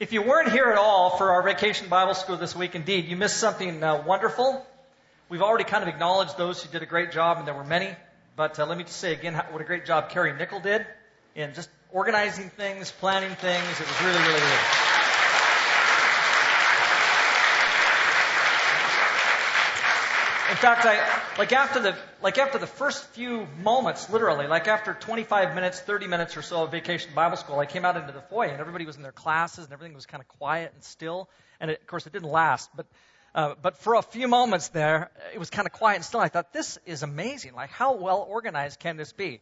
If you weren't here at all for our vacation Bible school this week, indeed, you missed something uh, wonderful. We've already kind of acknowledged those who did a great job, and there were many. But uh, let me just say again what a great job Carrie Nickel did in just organizing things, planning things. It was really, really good. In fact, I, like after the, like after the first few moments, literally, like after 25 minutes, 30 minutes or so of vacation Bible school, I came out into the foyer and everybody was in their classes and everything was kind of quiet and still. And it, of course, it didn't last, but, uh, but for a few moments there, it was kind of quiet and still. I thought, this is amazing. Like, how well organized can this be?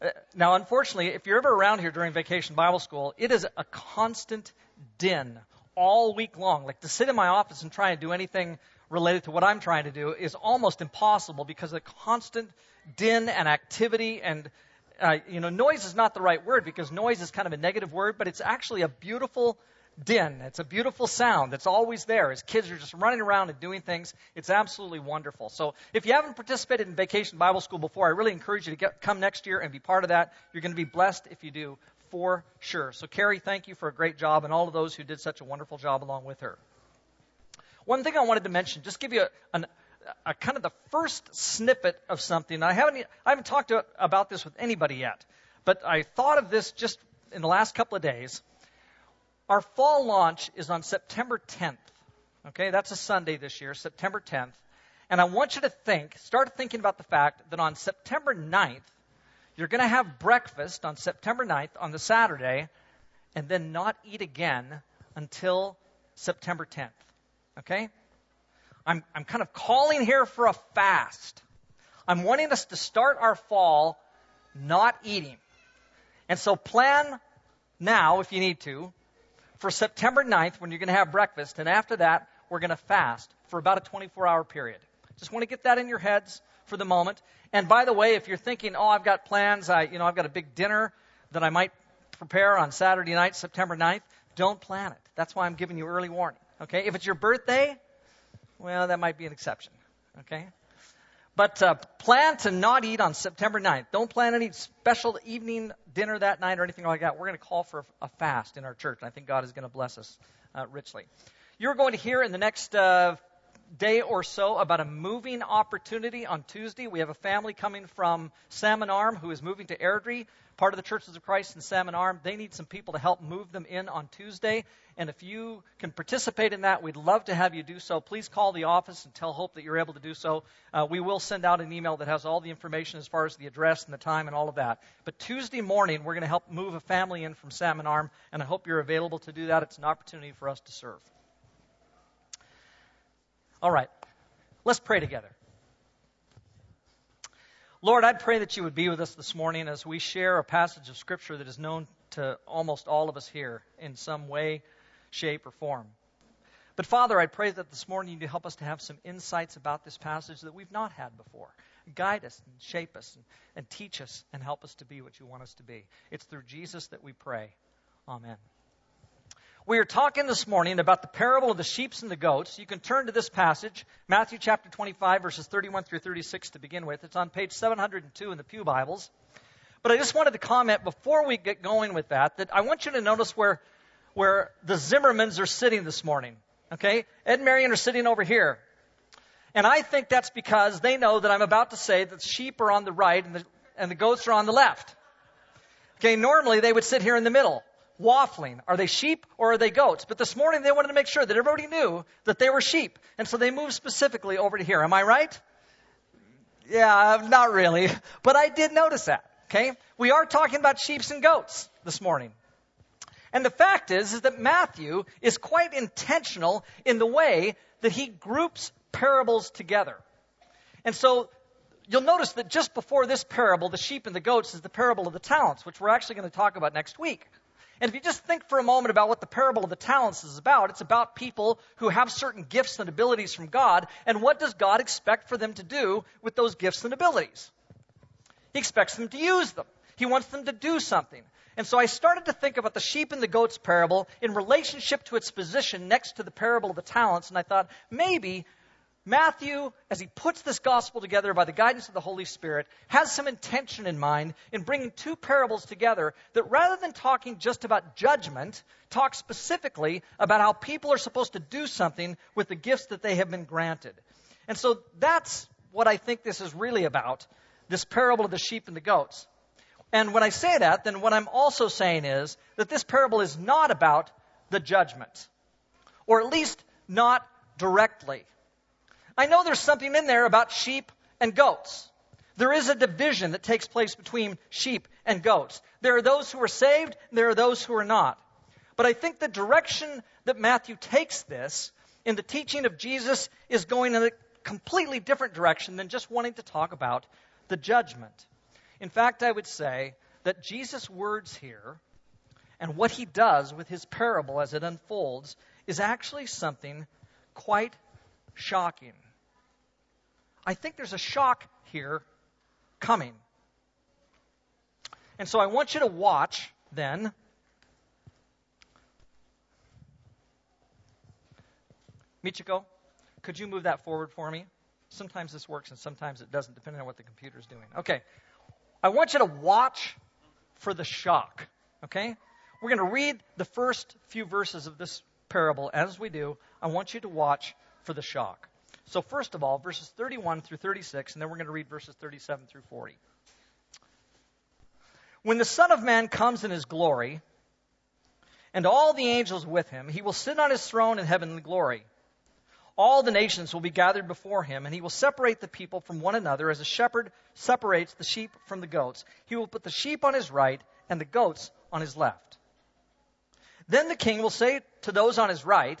Uh, now, unfortunately, if you're ever around here during vacation Bible school, it is a constant din all week long. Like to sit in my office and try and do anything related to what I'm trying to do is almost impossible because of the constant din and activity and uh, you know noise is not the right word because noise is kind of a negative word but it's actually a beautiful din. It's a beautiful sound that's always there as kids are just running around and doing things. It's absolutely wonderful. So if you haven't participated in vacation bible school before i really encourage you to get, come next year and be part of that. You're going to be blessed if you do for sure. So carrie thank you for a great job and all of those who did such a wonderful job along with her one thing I wanted to mention, just give you a, an, a kind of the first snippet of something. I haven't, I haven't talked to, about this with anybody yet, but I thought of this just in the last couple of days. Our fall launch is on September 10th. Okay, that's a Sunday this year, September 10th. And I want you to think, start thinking about the fact that on September 9th, you're going to have breakfast on September 9th on the Saturday, and then not eat again until September 10th. Okay? I'm, I'm kind of calling here for a fast. I'm wanting us to start our fall not eating. And so plan now, if you need to, for September 9th when you're going to have breakfast. And after that, we're going to fast for about a 24 hour period. Just want to get that in your heads for the moment. And by the way, if you're thinking, oh, I've got plans, I, you know, I've got a big dinner that I might prepare on Saturday night, September 9th, don't plan it. That's why I'm giving you early warning. Okay? If it's your birthday, well, that might be an exception. Okay? But uh, plan to not eat on September 9th. Don't plan any special evening dinner that night or anything like that. We're going to call for a fast in our church. And I think God is going to bless us uh, richly. You're going to hear in the next uh, day or so about a moving opportunity on Tuesday. We have a family coming from Salmon Arm who is moving to Airdrie part of the Churches of Christ in Salmon Arm. They need some people to help move them in on Tuesday. And if you can participate in that, we'd love to have you do so. Please call the office and tell Hope that you're able to do so. Uh, we will send out an email that has all the information as far as the address and the time and all of that. But Tuesday morning, we're going to help move a family in from Salmon Arm, and I hope you're available to do that. It's an opportunity for us to serve. All right, let's pray together. Lord, I'd pray that you would be with us this morning as we share a passage of Scripture that is known to almost all of us here in some way, shape, or form. But Father, I pray that this morning you help us to have some insights about this passage that we've not had before. Guide us and shape us and, and teach us and help us to be what you want us to be. It's through Jesus that we pray. Amen. We are talking this morning about the parable of the sheep and the goats. You can turn to this passage, Matthew chapter 25, verses 31 through 36 to begin with. It's on page 702 in the Pew Bibles. But I just wanted to comment before we get going with that, that I want you to notice where, where the Zimmermans are sitting this morning. Okay? Ed and Marion are sitting over here. And I think that's because they know that I'm about to say that the sheep are on the right and the, and the goats are on the left. Okay, normally they would sit here in the middle waffling. Are they sheep or are they goats? But this morning they wanted to make sure that everybody knew that they were sheep. And so they moved specifically over to here. Am I right? Yeah, not really. But I did notice that. Okay? We are talking about sheep and goats this morning. And the fact is, is that Matthew is quite intentional in the way that he groups parables together. And so you'll notice that just before this parable, the sheep and the goats, is the parable of the talents, which we're actually going to talk about next week. And if you just think for a moment about what the parable of the talents is about, it's about people who have certain gifts and abilities from God, and what does God expect for them to do with those gifts and abilities? He expects them to use them. He wants them to do something. And so I started to think about the sheep and the goats parable in relationship to its position next to the parable of the talents, and I thought maybe Matthew, as he puts this gospel together by the guidance of the Holy Spirit, has some intention in mind in bringing two parables together that rather than talking just about judgment, talk specifically about how people are supposed to do something with the gifts that they have been granted. And so that's what I think this is really about this parable of the sheep and the goats. And when I say that, then what I'm also saying is that this parable is not about the judgment, or at least not directly. I know there's something in there about sheep and goats. There is a division that takes place between sheep and goats. There are those who are saved, there are those who are not. But I think the direction that Matthew takes this in the teaching of Jesus is going in a completely different direction than just wanting to talk about the judgment. In fact, I would say that Jesus' words here and what he does with his parable as it unfolds is actually something quite shocking. I think there's a shock here coming. And so I want you to watch then. Michiko, could you move that forward for me? Sometimes this works and sometimes it doesn't, depending on what the computer's doing. Okay. I want you to watch for the shock. Okay? We're going to read the first few verses of this parable. As we do, I want you to watch for the shock. So, first of all, verses 31 through 36, and then we're going to read verses 37 through 40. When the Son of Man comes in his glory, and all the angels with him, he will sit on his throne in heavenly glory. All the nations will be gathered before him, and he will separate the people from one another as a shepherd separates the sheep from the goats. He will put the sheep on his right and the goats on his left. Then the king will say to those on his right,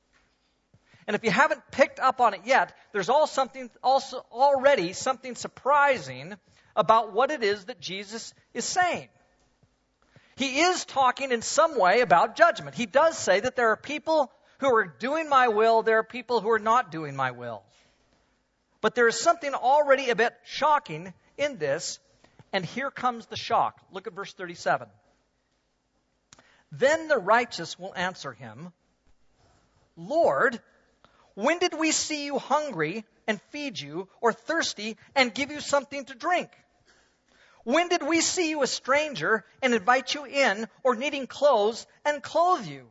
And if you haven't picked up on it yet, there's all something, also already something surprising about what it is that Jesus is saying. He is talking in some way about judgment. He does say that there are people who are doing my will, there are people who are not doing my will. But there is something already a bit shocking in this, and here comes the shock. Look at verse 37. Then the righteous will answer him, Lord, when did we see you hungry and feed you, or thirsty and give you something to drink? When did we see you a stranger and invite you in, or needing clothes and clothe you?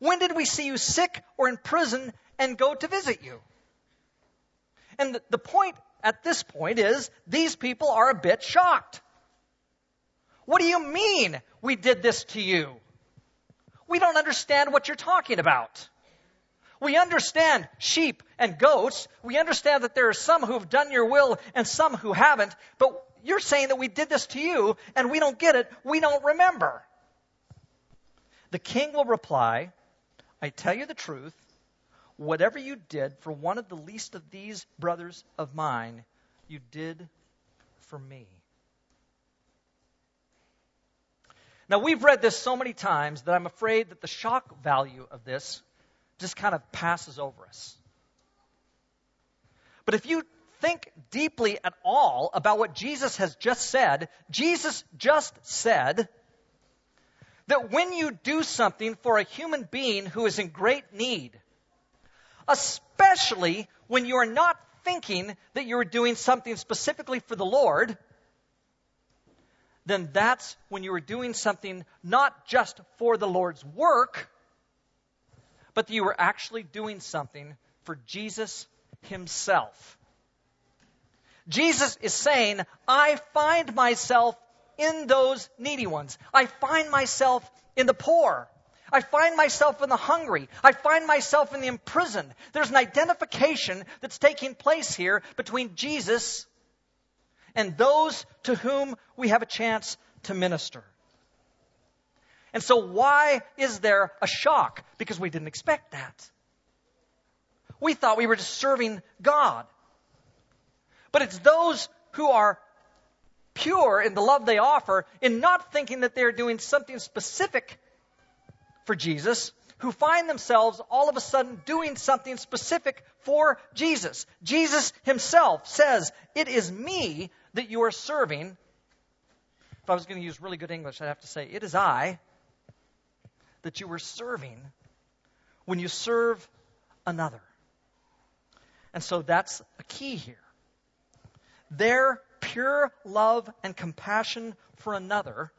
When did we see you sick or in prison and go to visit you? And the point at this point is these people are a bit shocked. What do you mean we did this to you? We don't understand what you're talking about. We understand sheep and goats. We understand that there are some who have done your will and some who haven't. But you're saying that we did this to you and we don't get it. We don't remember. The king will reply, I tell you the truth. Whatever you did for one of the least of these brothers of mine, you did for me. Now, we've read this so many times that I'm afraid that the shock value of this just kind of passes over us. But if you think deeply at all about what Jesus has just said, Jesus just said that when you do something for a human being who is in great need, especially when you are not thinking that you're doing something specifically for the Lord, then that's when you are doing something not just for the Lord's work, but that you were actually doing something for Jesus himself. Jesus is saying, I find myself in those needy ones. I find myself in the poor. I find myself in the hungry. I find myself in the imprisoned. There's an identification that's taking place here between Jesus and those to whom we have a chance to minister. And so, why is there a shock? Because we didn't expect that. We thought we were just serving God. But it's those who are pure in the love they offer, in not thinking that they're doing something specific for Jesus, who find themselves all of a sudden doing something specific for Jesus. Jesus himself says, It is me that you are serving. If I was going to use really good English, I'd have to say, It is I that you were serving when you serve another. And so that's a key here. Their pure love and compassion for another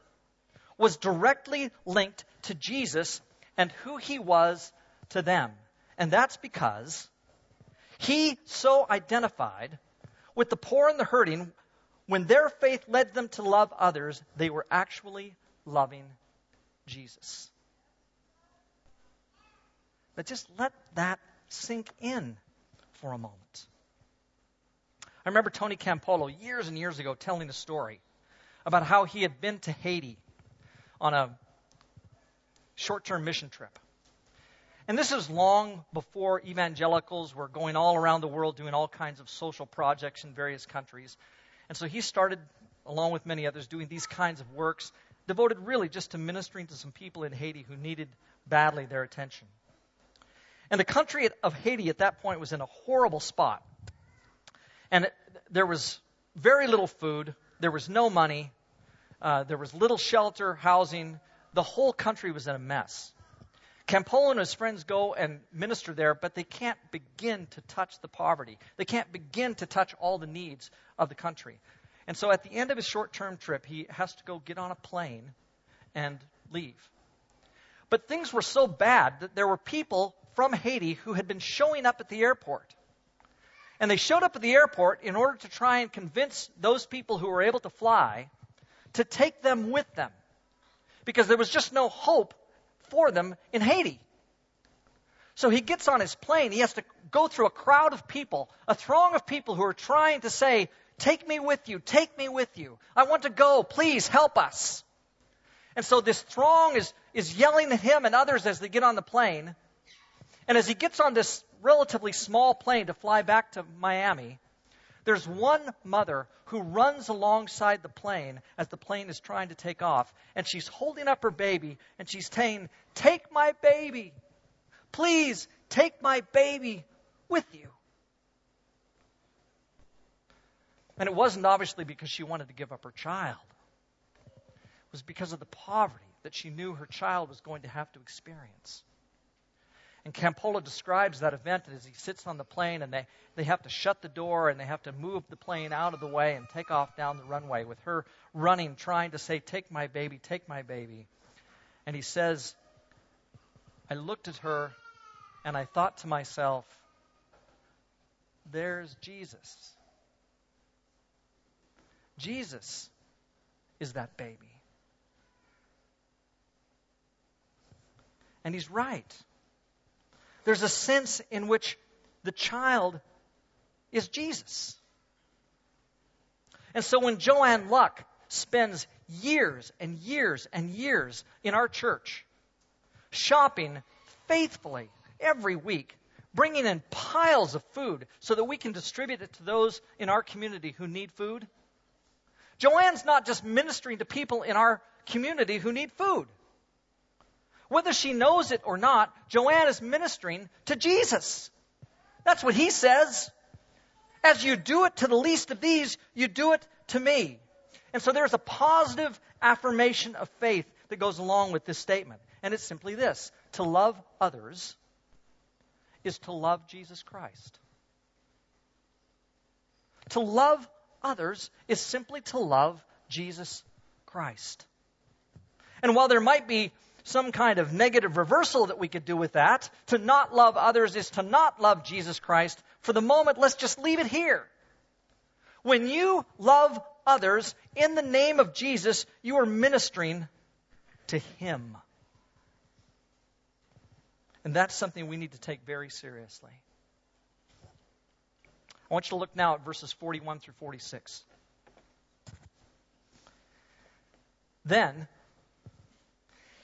was directly linked to Jesus and who he was to them. And that's because he so identified with the poor and the hurting when their faith led them to love others, they were actually loving Jesus. But just let that sink in for a moment. I remember Tony Campolo years and years ago telling a story about how he had been to Haiti on a short term mission trip. And this is long before evangelicals were going all around the world doing all kinds of social projects in various countries. And so he started, along with many others, doing these kinds of works, devoted really just to ministering to some people in Haiti who needed badly their attention. And the country of Haiti at that point was in a horrible spot. And it, there was very little food, there was no money, uh, there was little shelter, housing, the whole country was in a mess. Campolo and his friends go and minister there, but they can't begin to touch the poverty. They can't begin to touch all the needs of the country. And so at the end of his short term trip, he has to go get on a plane and leave. But things were so bad that there were people from Haiti who had been showing up at the airport. And they showed up at the airport in order to try and convince those people who were able to fly to take them with them because there was just no hope for them in Haiti. So he gets on his plane. He has to go through a crowd of people, a throng of people who are trying to say, Take me with you, take me with you. I want to go, please help us. And so this throng is, is yelling at him and others as they get on the plane. And as he gets on this relatively small plane to fly back to Miami, there's one mother who runs alongside the plane as the plane is trying to take off, and she's holding up her baby, and she's saying, Take my baby. Please take my baby with you. And it wasn't obviously because she wanted to give up her child, it was because of the poverty that she knew her child was going to have to experience. And Campolo describes that event as he sits on the plane and they, they have to shut the door and they have to move the plane out of the way and take off down the runway with her running, trying to say, Take my baby, take my baby. And he says, I looked at her and I thought to myself, There's Jesus. Jesus is that baby. And he's right. There's a sense in which the child is Jesus. And so when Joanne Luck spends years and years and years in our church, shopping faithfully every week, bringing in piles of food so that we can distribute it to those in our community who need food, Joanne's not just ministering to people in our community who need food. Whether she knows it or not, Joanne is ministering to Jesus. That's what he says. As you do it to the least of these, you do it to me. And so there's a positive affirmation of faith that goes along with this statement. And it's simply this to love others is to love Jesus Christ. To love others is simply to love Jesus Christ. And while there might be some kind of negative reversal that we could do with that. To not love others is to not love Jesus Christ. For the moment, let's just leave it here. When you love others in the name of Jesus, you are ministering to Him. And that's something we need to take very seriously. I want you to look now at verses 41 through 46. Then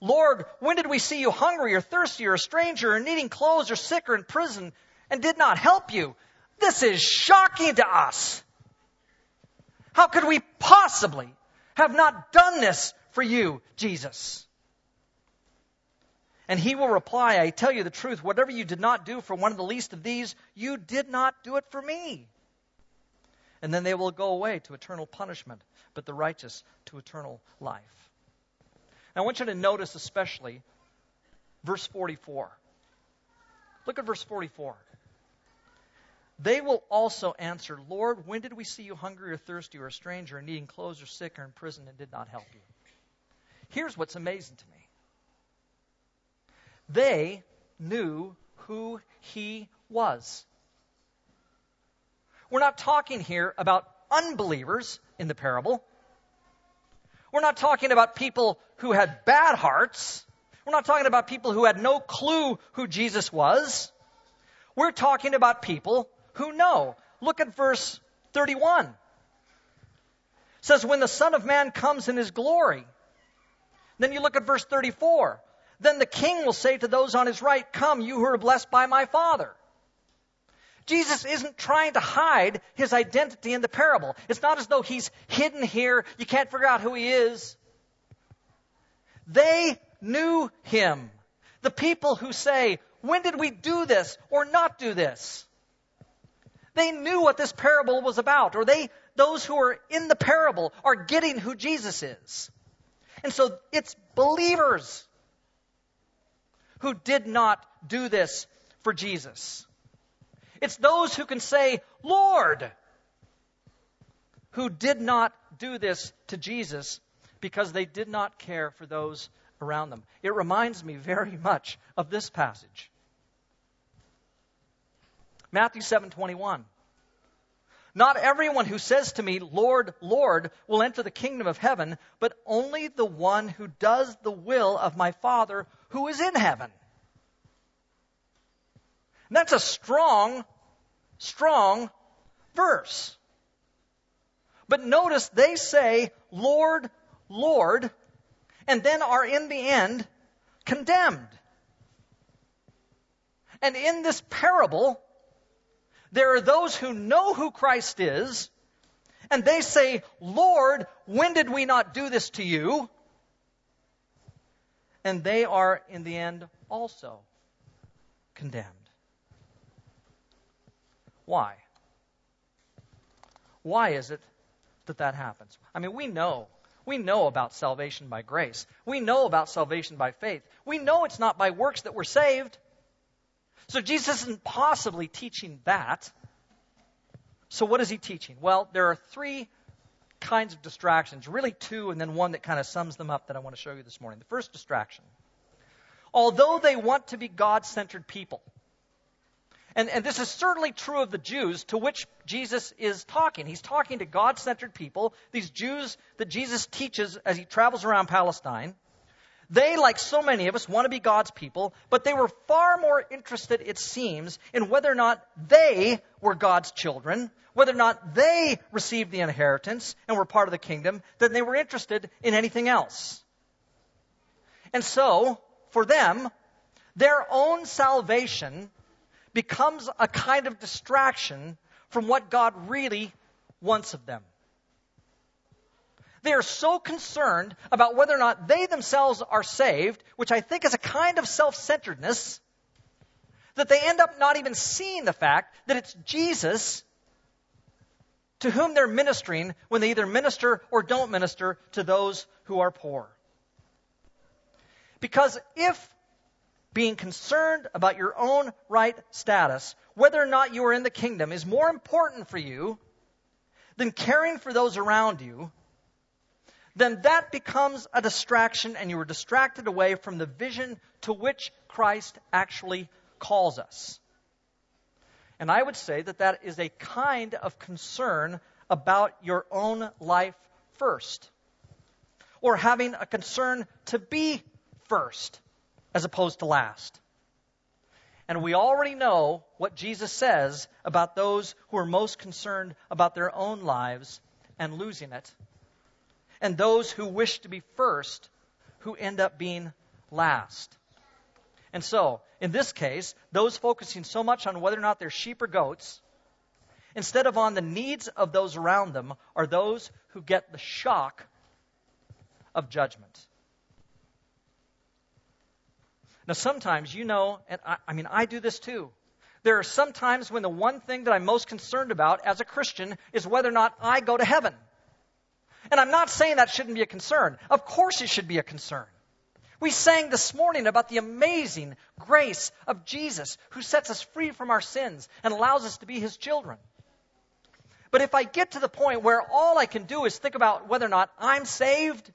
Lord, when did we see you hungry or thirsty or a stranger or needing clothes or sick or in prison and did not help you? This is shocking to us. How could we possibly have not done this for you, Jesus? And he will reply, I tell you the truth, whatever you did not do for one of the least of these, you did not do it for me. And then they will go away to eternal punishment, but the righteous to eternal life. Now, I want you to notice especially verse 44. Look at verse 44. They will also answer, Lord, when did we see you hungry or thirsty or a stranger or needing clothes or sick or in prison and did not help you? Here's what's amazing to me they knew who he was. We're not talking here about unbelievers in the parable. We're not talking about people who had bad hearts. We're not talking about people who had no clue who Jesus was. We're talking about people who know. Look at verse 31. It says, When the Son of Man comes in his glory. Then you look at verse 34. Then the king will say to those on his right, Come, you who are blessed by my Father. Jesus isn't trying to hide his identity in the parable. It's not as though he's hidden here. You can't figure out who he is. They knew him. The people who say, When did we do this or not do this? They knew what this parable was about, or they, those who are in the parable are getting who Jesus is. And so it's believers who did not do this for Jesus. It's those who can say, Lord, who did not do this to Jesus because they did not care for those around them. It reminds me very much of this passage. Matthew 7:21 Not everyone who says to me, Lord, Lord, will enter the kingdom of heaven, but only the one who does the will of my Father who is in heaven. And that's a strong, strong verse. But notice they say, Lord, Lord, and then are in the end condemned. And in this parable, there are those who know who Christ is, and they say, Lord, when did we not do this to you? And they are in the end also condemned. Why? Why is it that that happens? I mean, we know. We know about salvation by grace. We know about salvation by faith. We know it's not by works that we're saved. So Jesus isn't possibly teaching that. So what is he teaching? Well, there are three kinds of distractions, really two, and then one that kind of sums them up that I want to show you this morning. The first distraction. Although they want to be God centered people, and, and this is certainly true of the Jews to which Jesus is talking. He's talking to God centered people, these Jews that Jesus teaches as he travels around Palestine. They, like so many of us, want to be God's people, but they were far more interested, it seems, in whether or not they were God's children, whether or not they received the inheritance and were part of the kingdom, than they were interested in anything else. And so, for them, their own salvation becomes a kind of distraction from what God really wants of them. They are so concerned about whether or not they themselves are saved, which I think is a kind of self centeredness, that they end up not even seeing the fact that it's Jesus to whom they're ministering when they either minister or don't minister to those who are poor. Because if being concerned about your own right status, whether or not you are in the kingdom, is more important for you than caring for those around you, then that becomes a distraction and you are distracted away from the vision to which Christ actually calls us. And I would say that that is a kind of concern about your own life first. or having a concern to be first as opposed to last. And we already know what Jesus says about those who are most concerned about their own lives and losing it, and those who wish to be first who end up being last. And so, in this case, those focusing so much on whether or not they're sheep or goats, instead of on the needs of those around them, are those who get the shock of judgment. Now, sometimes, you know, and I, I mean, I do this too. There are some times when the one thing that I'm most concerned about as a Christian is whether or not I go to heaven. And I'm not saying that shouldn't be a concern. Of course, it should be a concern. We sang this morning about the amazing grace of Jesus who sets us free from our sins and allows us to be his children. But if I get to the point where all I can do is think about whether or not I'm saved,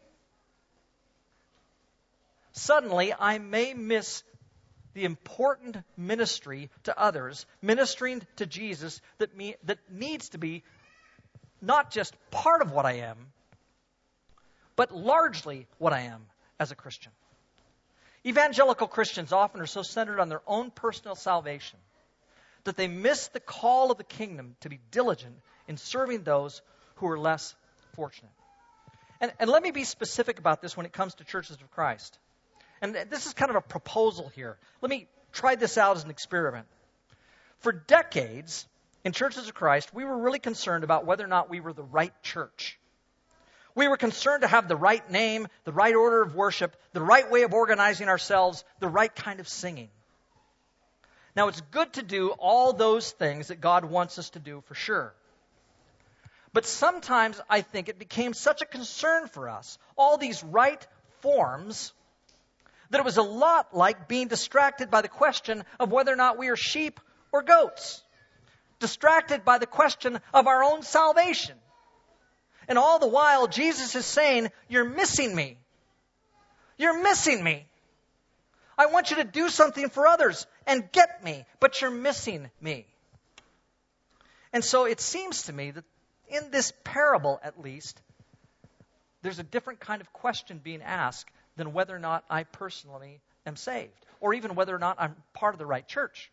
suddenly I may miss the important ministry to others, ministering to Jesus that, me, that needs to be not just part of what I am, but largely what I am as a Christian. Evangelical Christians often are so centered on their own personal salvation that they miss the call of the kingdom to be diligent in serving those who are less fortunate. And, and let me be specific about this when it comes to churches of Christ. And this is kind of a proposal here. Let me try this out as an experiment. For decades, in churches of Christ, we were really concerned about whether or not we were the right church. We were concerned to have the right name, the right order of worship, the right way of organizing ourselves, the right kind of singing. Now, it's good to do all those things that God wants us to do for sure. But sometimes I think it became such a concern for us, all these right forms, that it was a lot like being distracted by the question of whether or not we are sheep or goats. Distracted by the question of our own salvation. And all the while, Jesus is saying, You're missing me. You're missing me. I want you to do something for others and get me, but you're missing me. And so it seems to me that in this parable, at least, there's a different kind of question being asked than whether or not I personally am saved, or even whether or not I'm part of the right church.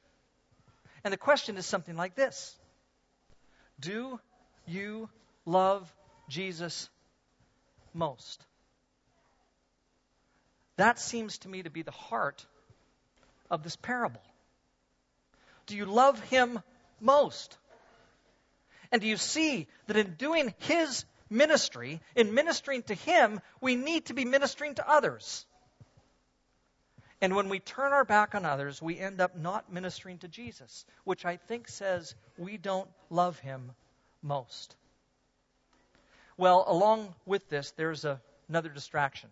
And the question is something like this Do you love Jesus most? That seems to me to be the heart of this parable. Do you love him most? And do you see that in doing his ministry, in ministering to him, we need to be ministering to others? And when we turn our back on others, we end up not ministering to Jesus, which I think says we don't love him most. Well, along with this, there's a, another distraction.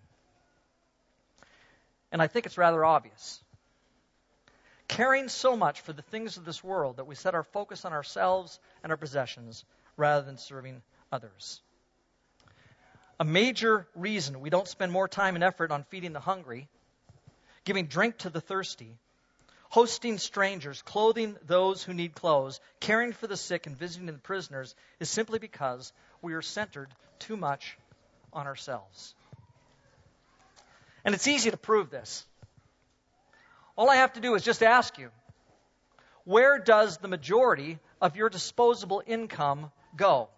And I think it's rather obvious. Caring so much for the things of this world that we set our focus on ourselves and our possessions rather than serving others. A major reason we don't spend more time and effort on feeding the hungry, giving drink to the thirsty, hosting strangers, clothing those who need clothes, caring for the sick, and visiting the prisoners is simply because we are centered too much on ourselves. And it's easy to prove this. All I have to do is just ask you where does the majority of your disposable income go?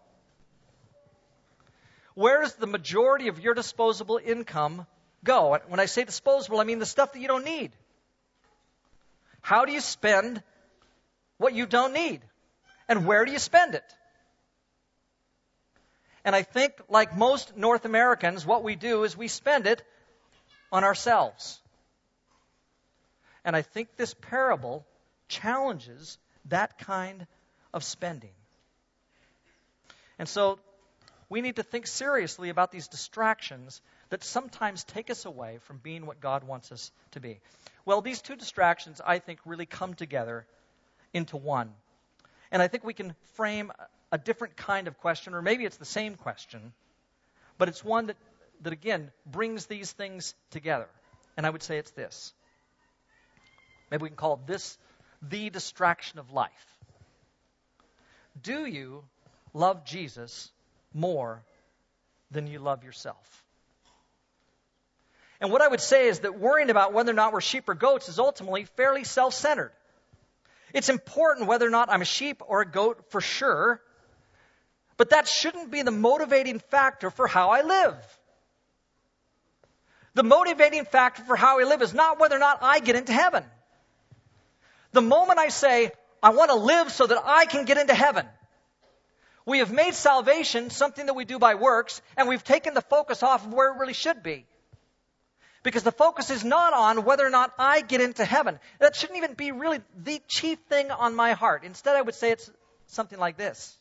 Where does the majority of your disposable income go? When I say disposable, I mean the stuff that you don't need. How do you spend what you don't need? And where do you spend it? And I think, like most North Americans, what we do is we spend it on ourselves. And I think this parable challenges that kind of spending. And so we need to think seriously about these distractions that sometimes take us away from being what God wants us to be. Well, these two distractions, I think, really come together into one. And I think we can frame a different kind of question, or maybe it's the same question, but it's one that, that again, brings these things together. And I would say it's this. Maybe we can call this the distraction of life. Do you love Jesus more than you love yourself? And what I would say is that worrying about whether or not we're sheep or goats is ultimately fairly self centered. It's important whether or not I'm a sheep or a goat for sure, but that shouldn't be the motivating factor for how I live. The motivating factor for how I live is not whether or not I get into heaven. The moment I say, I want to live so that I can get into heaven, we have made salvation something that we do by works, and we've taken the focus off of where it really should be. Because the focus is not on whether or not I get into heaven. That shouldn't even be really the chief thing on my heart. Instead, I would say it's something like this.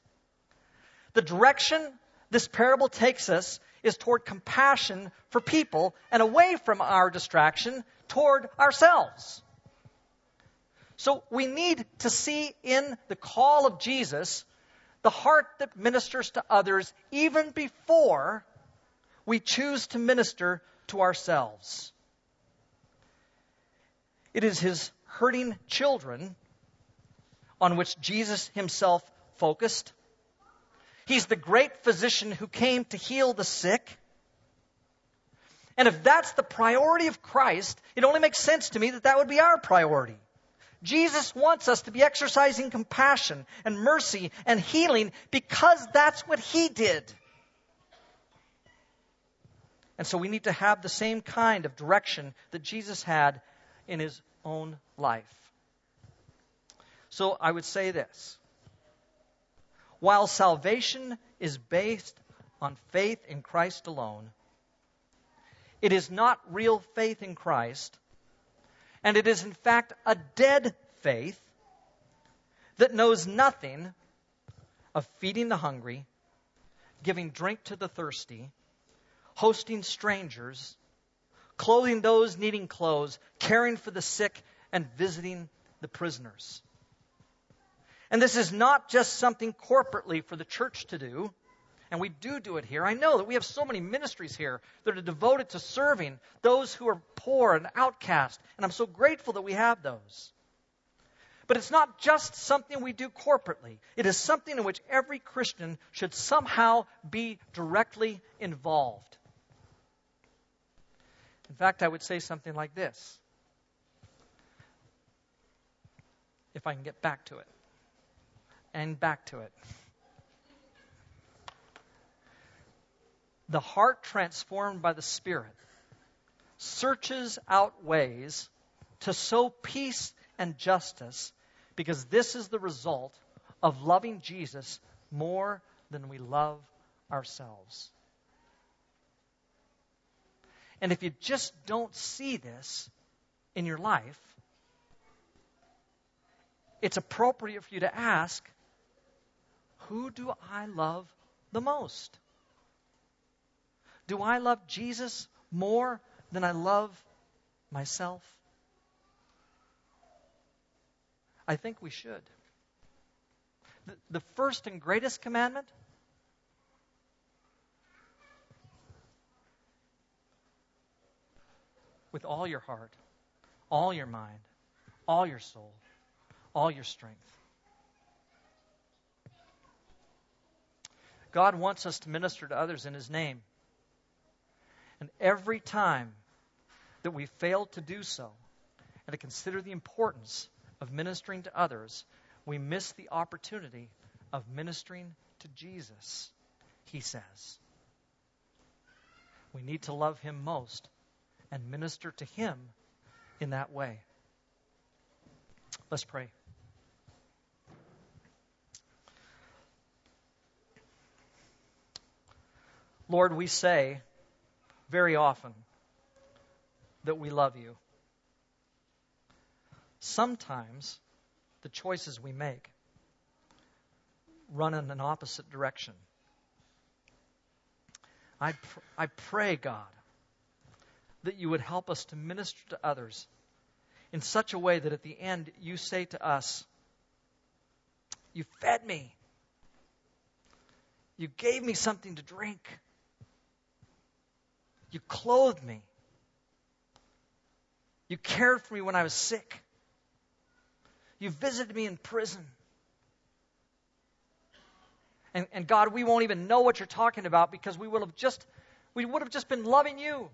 The direction this parable takes us is toward compassion for people and away from our distraction toward ourselves. So we need to see in the call of Jesus the heart that ministers to others even before we choose to minister to ourselves. It is his hurting children on which Jesus himself focused. He's the great physician who came to heal the sick. And if that's the priority of Christ, it only makes sense to me that that would be our priority. Jesus wants us to be exercising compassion and mercy and healing because that's what he did. And so we need to have the same kind of direction that Jesus had in his own life. So I would say this while salvation is based on faith in Christ alone, it is not real faith in Christ, and it is in fact a dead faith that knows nothing of feeding the hungry, giving drink to the thirsty, hosting strangers, clothing those needing clothes, caring for the sick, and visiting the prisoners. And this is not just something corporately for the church to do. And we do do it here. I know that we have so many ministries here that are devoted to serving those who are poor and outcast. And I'm so grateful that we have those. But it's not just something we do corporately. It is something in which every Christian should somehow be directly involved. In fact, I would say something like this. If I can get back to it and back to it. The heart transformed by the Spirit searches out ways to sow peace and justice because this is the result of loving Jesus more than we love ourselves. And if you just don't see this in your life, it's appropriate for you to ask who do I love the most? Do I love Jesus more than I love myself? I think we should. The, the first and greatest commandment with all your heart, all your mind, all your soul, all your strength. God wants us to minister to others in His name. And every time that we fail to do so and to consider the importance of ministering to others, we miss the opportunity of ministering to Jesus, he says. We need to love him most and minister to him in that way. Let's pray. Lord, we say very often that we love you. Sometimes the choices we make run in an opposite direction. I, pr- I pray, God, that you would help us to minister to others in such a way that at the end you say to us, You fed me. You gave me something to drink. You clothed me. You cared for me when I was sick. You visited me in prison. And, and God, we won't even know what you're talking about because we would have just we would have just been loving you.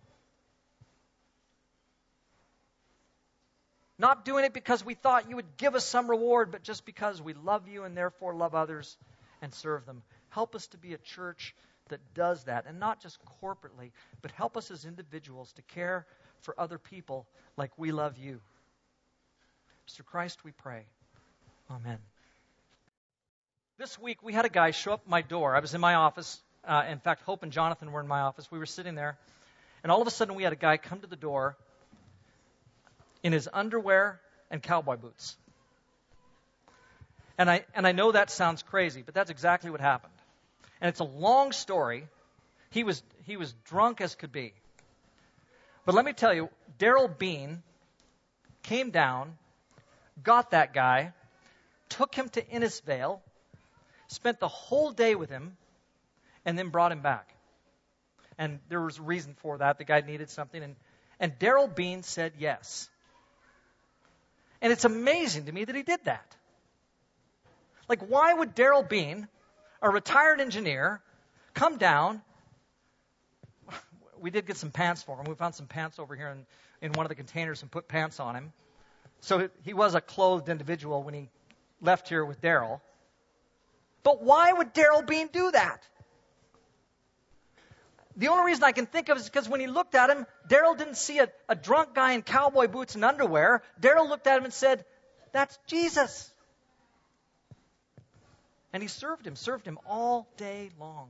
Not doing it because we thought you would give us some reward, but just because we love you and therefore love others and serve them. Help us to be a church that does that, and not just corporately, but help us as individuals to care for other people like we love you. Mr. Christ, we pray. Amen. This week, we had a guy show up at my door. I was in my office. Uh, in fact, Hope and Jonathan were in my office. We were sitting there, and all of a sudden, we had a guy come to the door in his underwear and cowboy boots. And I, and I know that sounds crazy, but that's exactly what happened. And it's a long story. He was, he was drunk as could be. But let me tell you, Daryl Bean came down, got that guy, took him to Innisfail, spent the whole day with him, and then brought him back. And there was a reason for that. The guy needed something. And, and Daryl Bean said yes. And it's amazing to me that he did that. Like, why would Daryl Bean, a retired engineer, come down? We did get some pants for him. We found some pants over here in, in one of the containers and put pants on him. So he was a clothed individual when he left here with Daryl. But why would Daryl Bean do that? The only reason I can think of is because when he looked at him, Daryl didn't see a, a drunk guy in cowboy boots and underwear. Daryl looked at him and said, That's Jesus. And he served him, served him all day long.